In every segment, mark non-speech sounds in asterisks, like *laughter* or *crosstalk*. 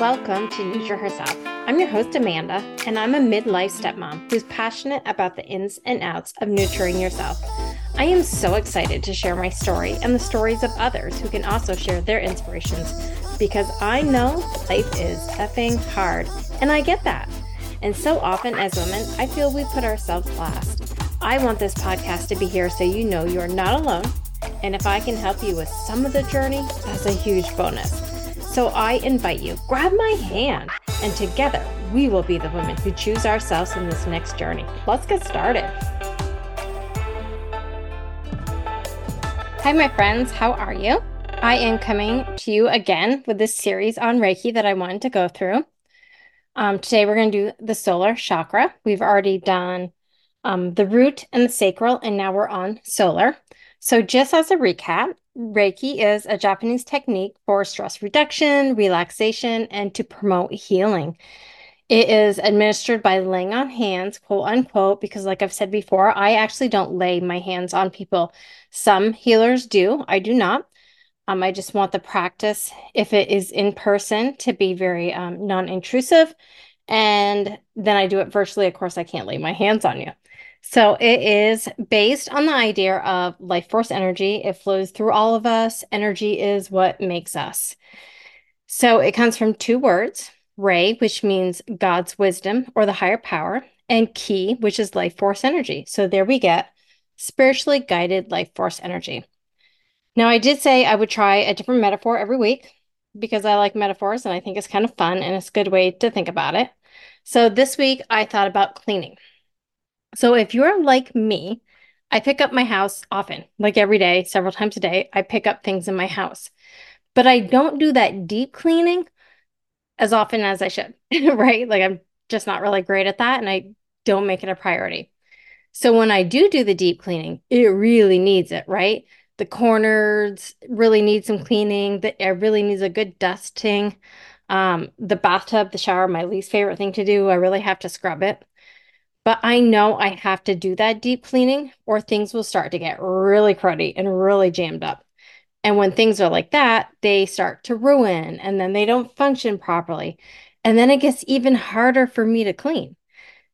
Welcome to Nurture Herself. I'm your host, Amanda, and I'm a midlife stepmom who's passionate about the ins and outs of nurturing yourself. I am so excited to share my story and the stories of others who can also share their inspirations because I know life is effing hard, and I get that. And so often as women, I feel we put ourselves last. I want this podcast to be here so you know you're not alone. And if I can help you with some of the journey, that's a huge bonus. So I invite you, grab my hand, and together we will be the women who choose ourselves in this next journey. Let's get started. Hi, my friends, how are you? I am coming to you again with this series on Reiki that I wanted to go through. Um, today, we're going to do the solar chakra. We've already done um, the root and the sacral, and now we're on solar. So, just as a recap, Reiki is a Japanese technique for stress reduction, relaxation, and to promote healing. It is administered by laying on hands, quote unquote, because, like I've said before, I actually don't lay my hands on people. Some healers do, I do not. Um, I just want the practice, if it is in person, to be very um, non intrusive. And then I do it virtually. Of course, I can't lay my hands on you. So it is based on the idea of life force energy. It flows through all of us. Energy is what makes us. So it comes from two words Rei, which means God's wisdom or the higher power, and Ki, which is life force energy. So there we get spiritually guided life force energy. Now, I did say I would try a different metaphor every week because I like metaphors and I think it's kind of fun and it's a good way to think about it. So this week I thought about cleaning. So if you're like me, I pick up my house often, like every day, several times a day. I pick up things in my house, but I don't do that deep cleaning as often as I should, *laughs* right? Like I'm just not really great at that and I don't make it a priority. So when I do do the deep cleaning, it really needs it, right? The corners really need some cleaning. The air really needs a good dusting. Um, the bathtub, the shower, my least favorite thing to do. I really have to scrub it. But I know I have to do that deep cleaning or things will start to get really cruddy and really jammed up. And when things are like that, they start to ruin and then they don't function properly. And then it gets even harder for me to clean.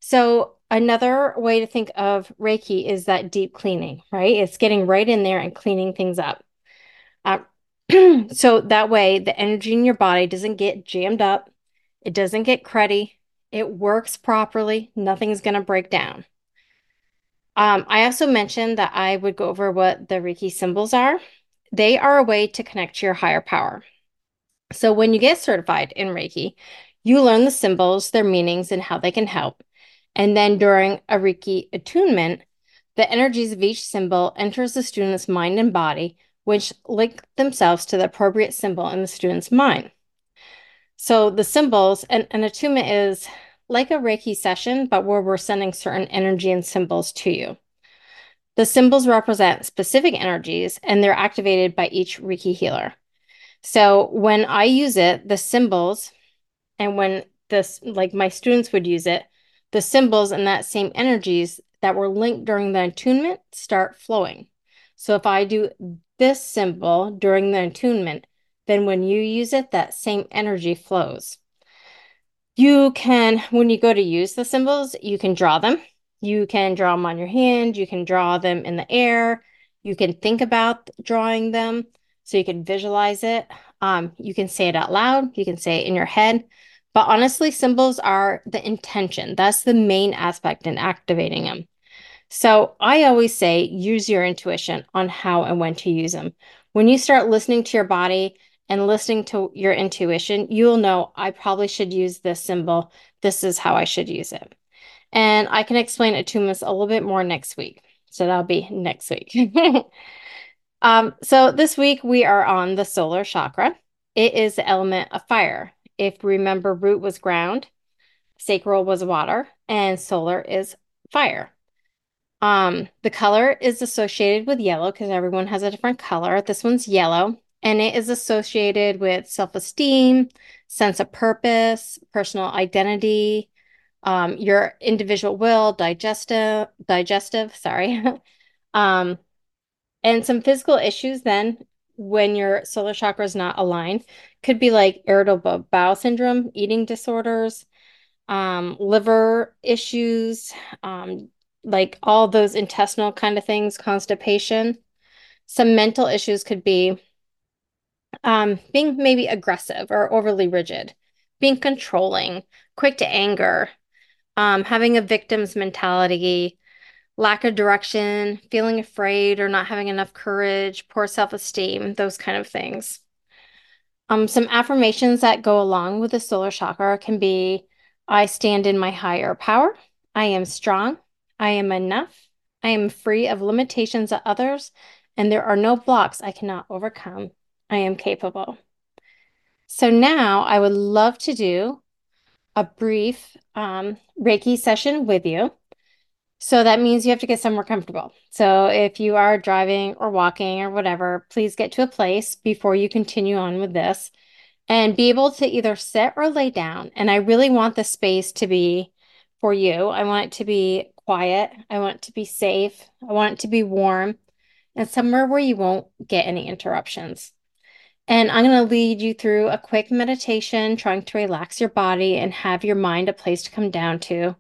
So, another way to think of Reiki is that deep cleaning, right? It's getting right in there and cleaning things up. Uh, *clears throat* so that way, the energy in your body doesn't get jammed up, it doesn't get cruddy, it works properly. Nothing's going to break down. Um, I also mentioned that I would go over what the Reiki symbols are. They are a way to connect to your higher power. So when you get certified in Reiki, you learn the symbols, their meanings, and how they can help. And then during a Reiki attunement, the energies of each symbol enters the student's mind and body, which link themselves to the appropriate symbol in the student's mind. So the symbols, and an attunement is like a Reiki session, but where we're sending certain energy and symbols to you. The symbols represent specific energies and they're activated by each Reiki healer. So when I use it, the symbols, and when this, like my students would use it, the symbols and that same energies that were linked during the attunement start flowing. So if I do this symbol during the attunement, then when you use it, that same energy flows. You can, when you go to use the symbols, you can draw them. You can draw them on your hand. You can draw them in the air. You can think about drawing them so you can visualize it. Um, you can say it out loud. You can say it in your head. But honestly, symbols are the intention. That's the main aspect in activating them. So I always say use your intuition on how and when to use them. When you start listening to your body and listening to your intuition, you'll know I probably should use this symbol. This is how I should use it. And I can explain it to attunements a little bit more next week. So that'll be next week. *laughs* um, so this week we are on the solar chakra. It is the element of fire. If remember, root was ground, sacral was water, and solar is fire. Um, the color is associated with yellow because everyone has a different color. This one's yellow and it is associated with self esteem, sense of purpose, personal identity, um, your individual will, digestive, digestive, sorry, *laughs* um, and some physical issues then when your solar chakra is not aligned. Could be like irritable bowel syndrome, eating disorders, um, liver issues, um, like all those intestinal kind of things, constipation. Some mental issues could be um, being maybe aggressive or overly rigid, being controlling, quick to anger, um, having a victim's mentality, lack of direction, feeling afraid or not having enough courage, poor self-esteem, those kind of things. Um, some affirmations that go along with the solar chakra can be I stand in my higher power. I am strong. I am enough. I am free of limitations of others, and there are no blocks I cannot overcome. I am capable. So now I would love to do a brief um, Reiki session with you. So that means you have to get somewhere comfortable. So if you are driving or walking or whatever, please get to a place before you continue on with this and be able to either sit or lay down. And I really want the space to be for you. I want it to be quiet. I want it to be safe. I want it to be warm and somewhere where you won't get any interruptions. And I'm going to lead you through a quick meditation, trying to relax your body and have your mind a place to come down to.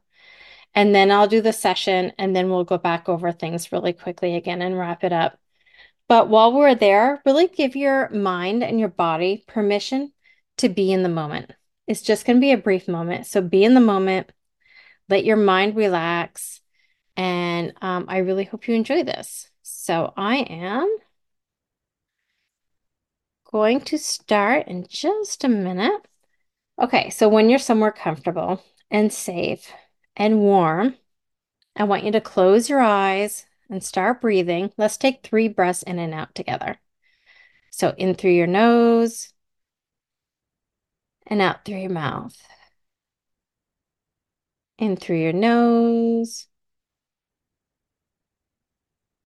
And then I'll do the session and then we'll go back over things really quickly again and wrap it up. But while we're there, really give your mind and your body permission to be in the moment. It's just going to be a brief moment. So be in the moment, let your mind relax. And um, I really hope you enjoy this. So I am going to start in just a minute. Okay, so when you're somewhere comfortable and safe and warm, I want you to close your eyes and start breathing. Let's take three breaths in and out together. So in through your nose and out through your mouth. In through your nose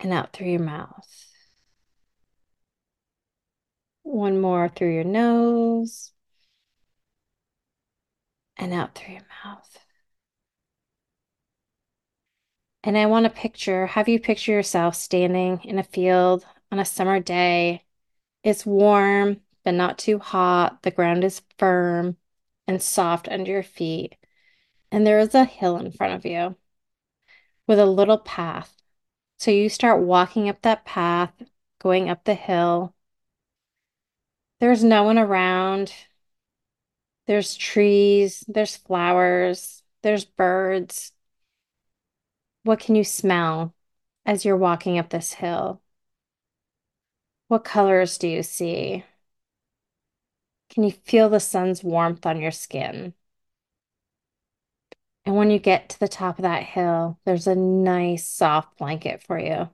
and out through your mouth. One more through your nose and out through your mouth. And I want to picture, have you picture yourself standing in a field on a summer day. It's warm, but not too hot. The ground is firm and soft under your feet. And there is a hill in front of you with a little path. So you start walking up that path, going up the hill. There's no one around. There's trees, there's flowers, there's birds. What can you smell as you're walking up this hill? What colors do you see? Can you feel the sun's warmth on your skin? And when you get to the top of that hill, there's a nice soft blanket for you.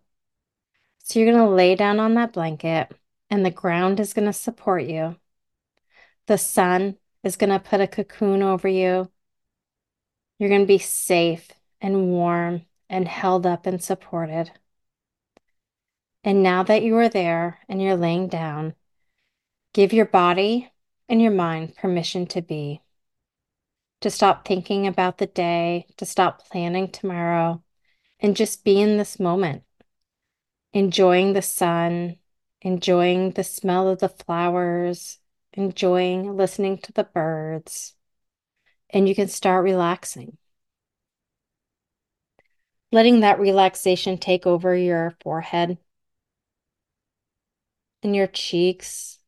So you're going to lay down on that blanket, and the ground is going to support you. The sun is going to put a cocoon over you. You're going to be safe and warm and held up and supported. And now that you are there and you're laying down, give your body and your mind permission to be, to stop thinking about the day, to stop planning tomorrow, and just be in this moment, enjoying the sun, enjoying the smell of the flowers, enjoying listening to the birds, and you can start relaxing. Letting that relaxation take over your forehead and your cheeks.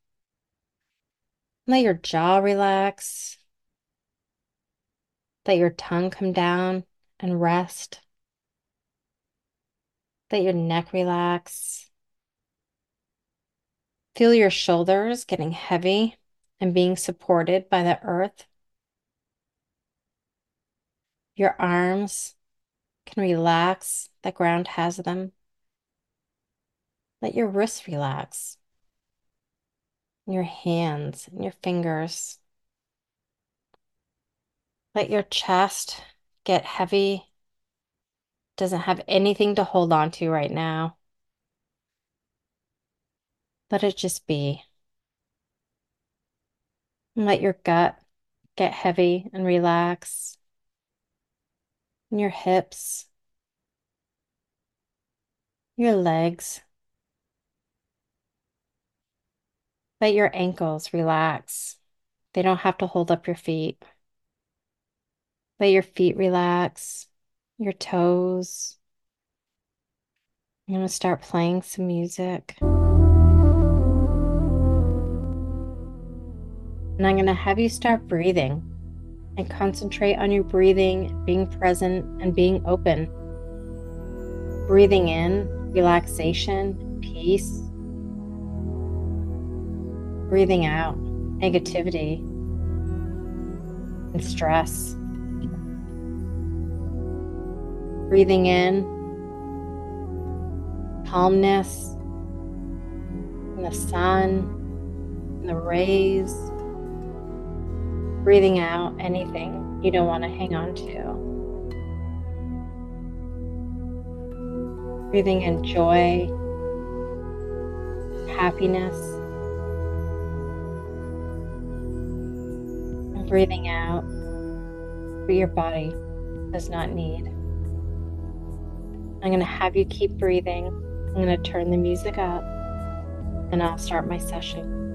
Let your jaw relax. Let your tongue come down and rest. Let your neck relax. Feel your shoulders getting heavy and being supported by the earth. Your arms can relax, the ground has them. Let your wrists relax, your hands and your fingers. Let your chest get heavy. Doesn't have anything to hold on to right now. Let it just be. And let your gut get heavy and relax. And your hips, your legs, Let your ankles relax. They don't have to hold up your feet. Let your feet relax, your toes. I'm going to start playing some music. And I'm going to have you start breathing and concentrate on your breathing, being present and being open. Breathing in relaxation, peace. Breathing out negativity and stress. Breathing in calmness and the sun and the rays breathing out anything you don't want to hang on to. Breathing in joy, happiness, and breathing out what your body does not need. I'm going to have you keep breathing. I'm going to turn the music up and I'll start my session.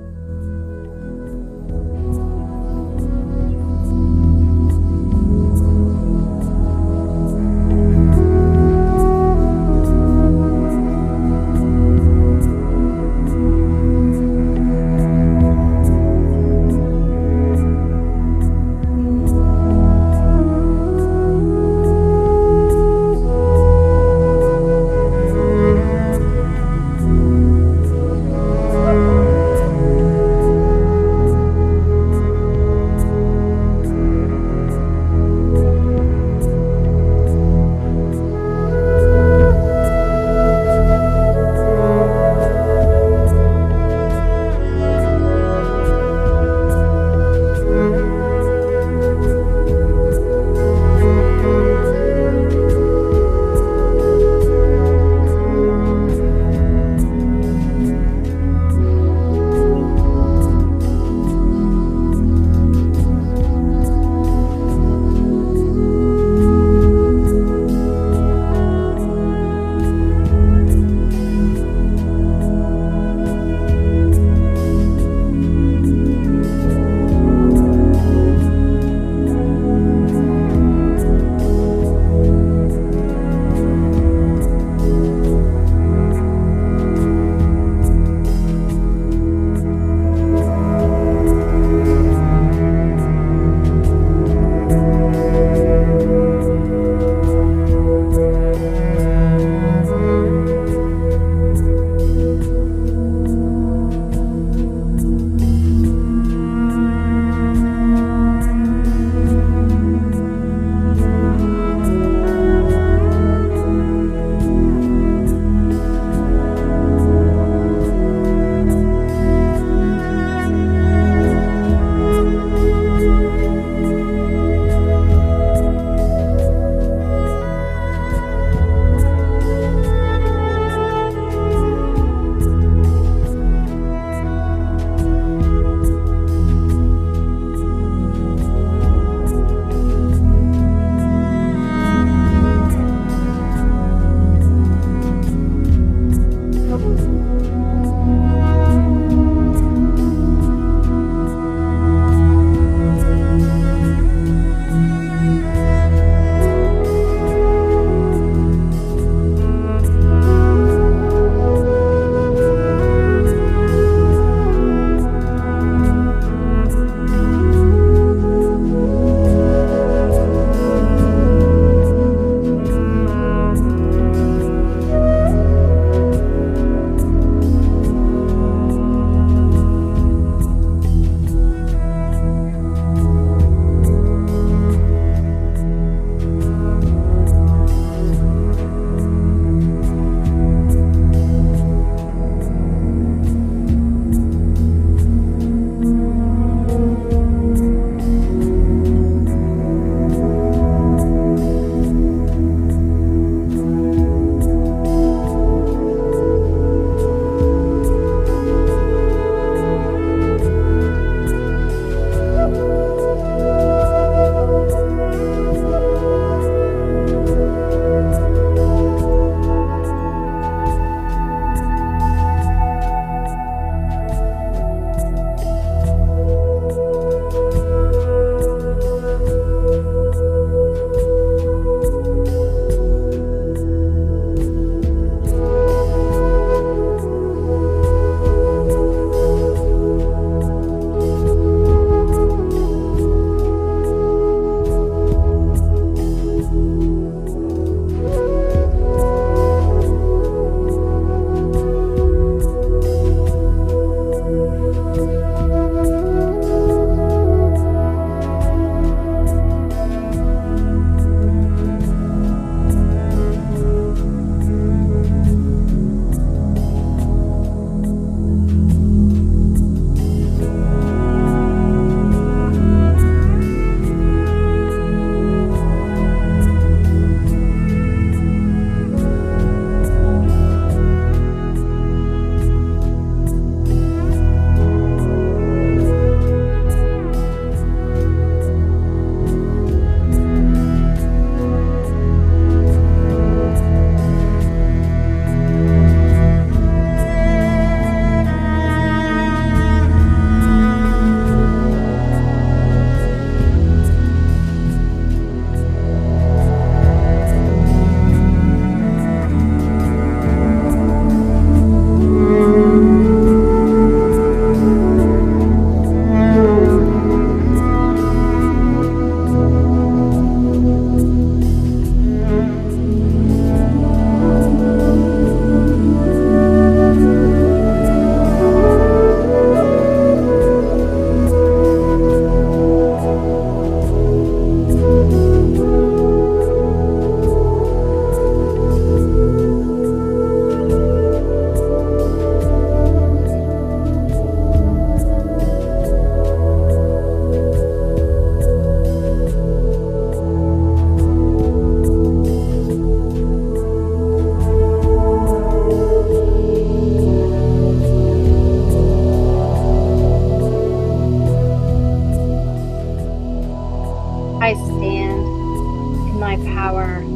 our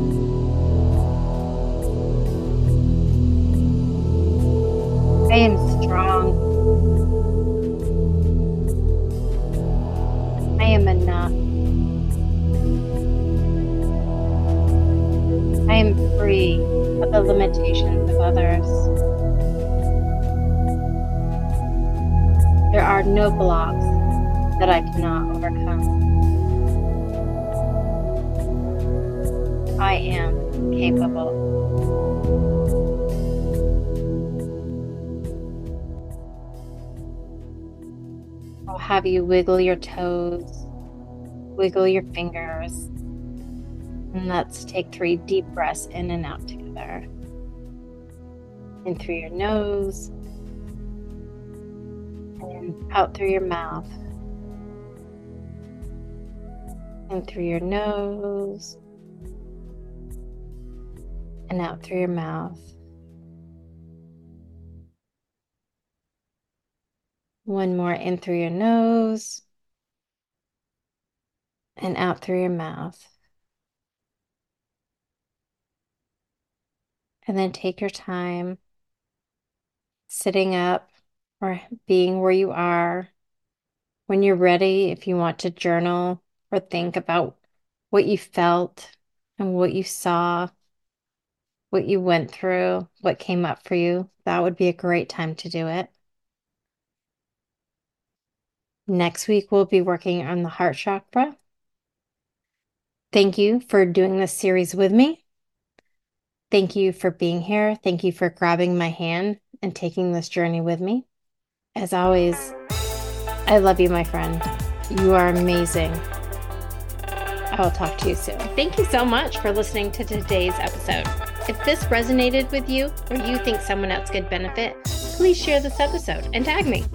capable. I'll have you wiggle your toes, wiggle your fingers, and let's take three deep breaths in and out together. In through your nose, and out through your mouth. In through your nose, and out through your mouth. One more in through your nose and out through your mouth. And then take your time sitting up or being where you are. When you're ready, if you want to journal or think about what you felt and what you saw what you went through, what came up for you, that would be a great time to do it. Next week, we'll be working on the heart chakra. Thank you for doing this series with me. Thank you for being here. Thank you for grabbing my hand and taking this journey with me. As always, I love you, my friend. You are amazing. I will talk to you soon. Thank you so much for listening to today's episode. If this resonated with you or you think someone else could benefit, please share this episode and tag me.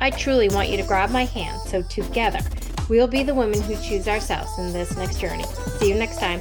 I truly want you to grab my hand so together we'll be the women who choose ourselves in this next journey. See you next time.